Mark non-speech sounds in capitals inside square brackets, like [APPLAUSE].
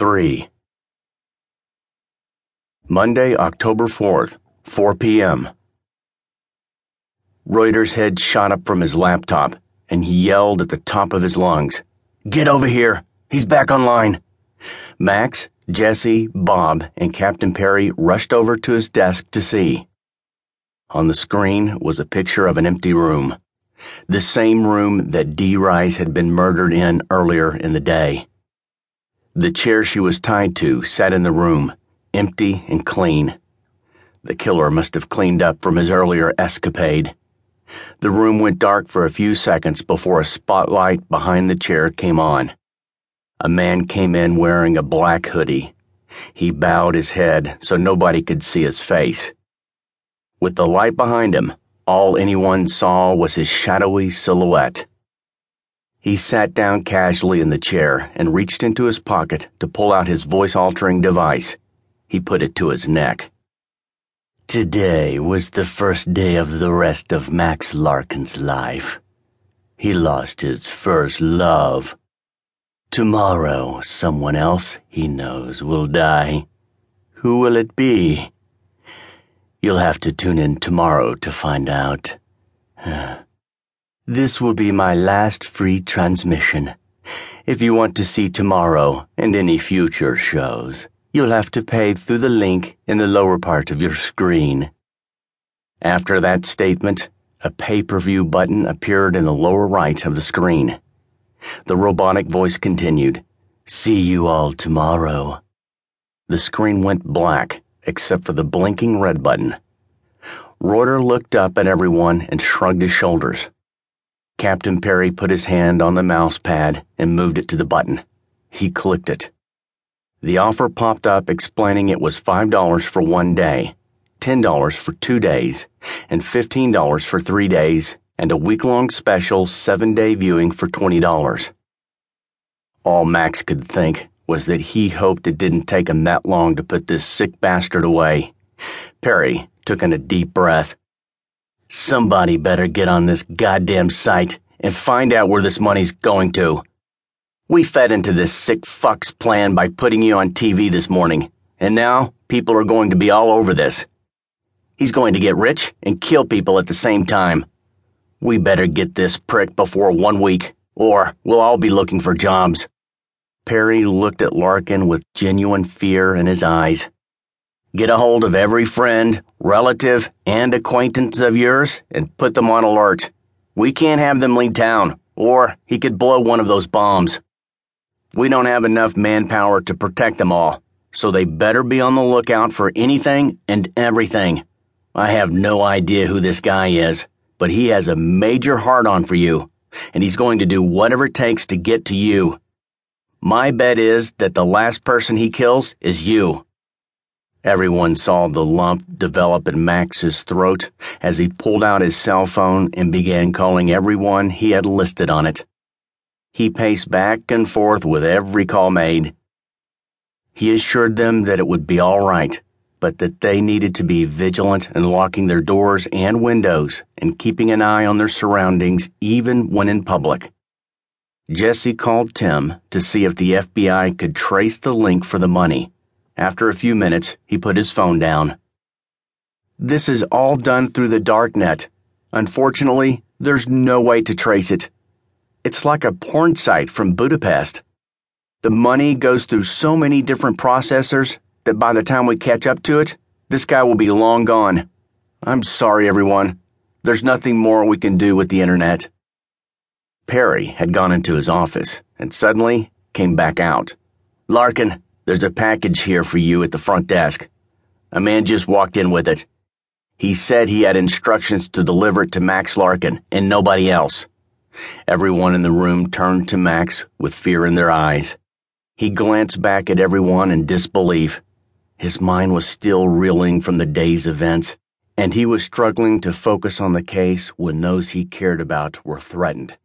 3. Monday, October 4th, 4 p.m. Reuter's head shot up from his laptop, and he yelled at the top of his lungs Get over here! He's back online! Max, Jesse, Bob, and Captain Perry rushed over to his desk to see. On the screen was a picture of an empty room. The same room that D. Rice had been murdered in earlier in the day. The chair she was tied to sat in the room, empty and clean. The killer must have cleaned up from his earlier escapade. The room went dark for a few seconds before a spotlight behind the chair came on. A man came in wearing a black hoodie. He bowed his head so nobody could see his face. With the light behind him, all anyone saw was his shadowy silhouette. He sat down casually in the chair and reached into his pocket to pull out his voice altering device. He put it to his neck. Today was the first day of the rest of Max Larkin's life. He lost his first love. Tomorrow, someone else he knows will die. Who will it be? You'll have to tune in tomorrow to find out. [SIGHS] This will be my last free transmission. If you want to see tomorrow and any future shows, you'll have to pay through the link in the lower part of your screen. After that statement, a pay per view button appeared in the lower right of the screen. The robotic voice continued See you all tomorrow. The screen went black, except for the blinking red button. Reuter looked up at everyone and shrugged his shoulders. Captain Perry put his hand on the mouse pad and moved it to the button. He clicked it. The offer popped up explaining it was $5 for one day, $10 for two days, and $15 for three days, and a week long special seven day viewing for $20. All Max could think was that he hoped it didn't take him that long to put this sick bastard away. Perry took in a deep breath. Somebody better get on this goddamn site and find out where this money's going to. We fed into this sick fuck's plan by putting you on TV this morning, and now people are going to be all over this. He's going to get rich and kill people at the same time. We better get this prick before one week, or we'll all be looking for jobs. Perry looked at Larkin with genuine fear in his eyes. Get a hold of every friend, relative, and acquaintance of yours and put them on alert. We can't have them leave town, or he could blow one of those bombs. We don't have enough manpower to protect them all, so they better be on the lookout for anything and everything. I have no idea who this guy is, but he has a major heart on for you, and he's going to do whatever it takes to get to you. My bet is that the last person he kills is you. Everyone saw the lump develop in Max's throat as he pulled out his cell phone and began calling everyone he had listed on it. He paced back and forth with every call made. He assured them that it would be all right, but that they needed to be vigilant in locking their doors and windows and keeping an eye on their surroundings even when in public. Jesse called Tim to see if the FBI could trace the link for the money after a few minutes, he put his phone down. This is all done through the darknet. Unfortunately, there's no way to trace it. It's like a porn site from Budapest. The money goes through so many different processors that by the time we catch up to it, this guy will be long gone. I'm sorry, everyone. There's nothing more we can do with the internet. Perry had gone into his office and suddenly came back out. Larkin, there's a package here for you at the front desk. A man just walked in with it. He said he had instructions to deliver it to Max Larkin and nobody else. Everyone in the room turned to Max with fear in their eyes. He glanced back at everyone in disbelief. His mind was still reeling from the day's events, and he was struggling to focus on the case when those he cared about were threatened.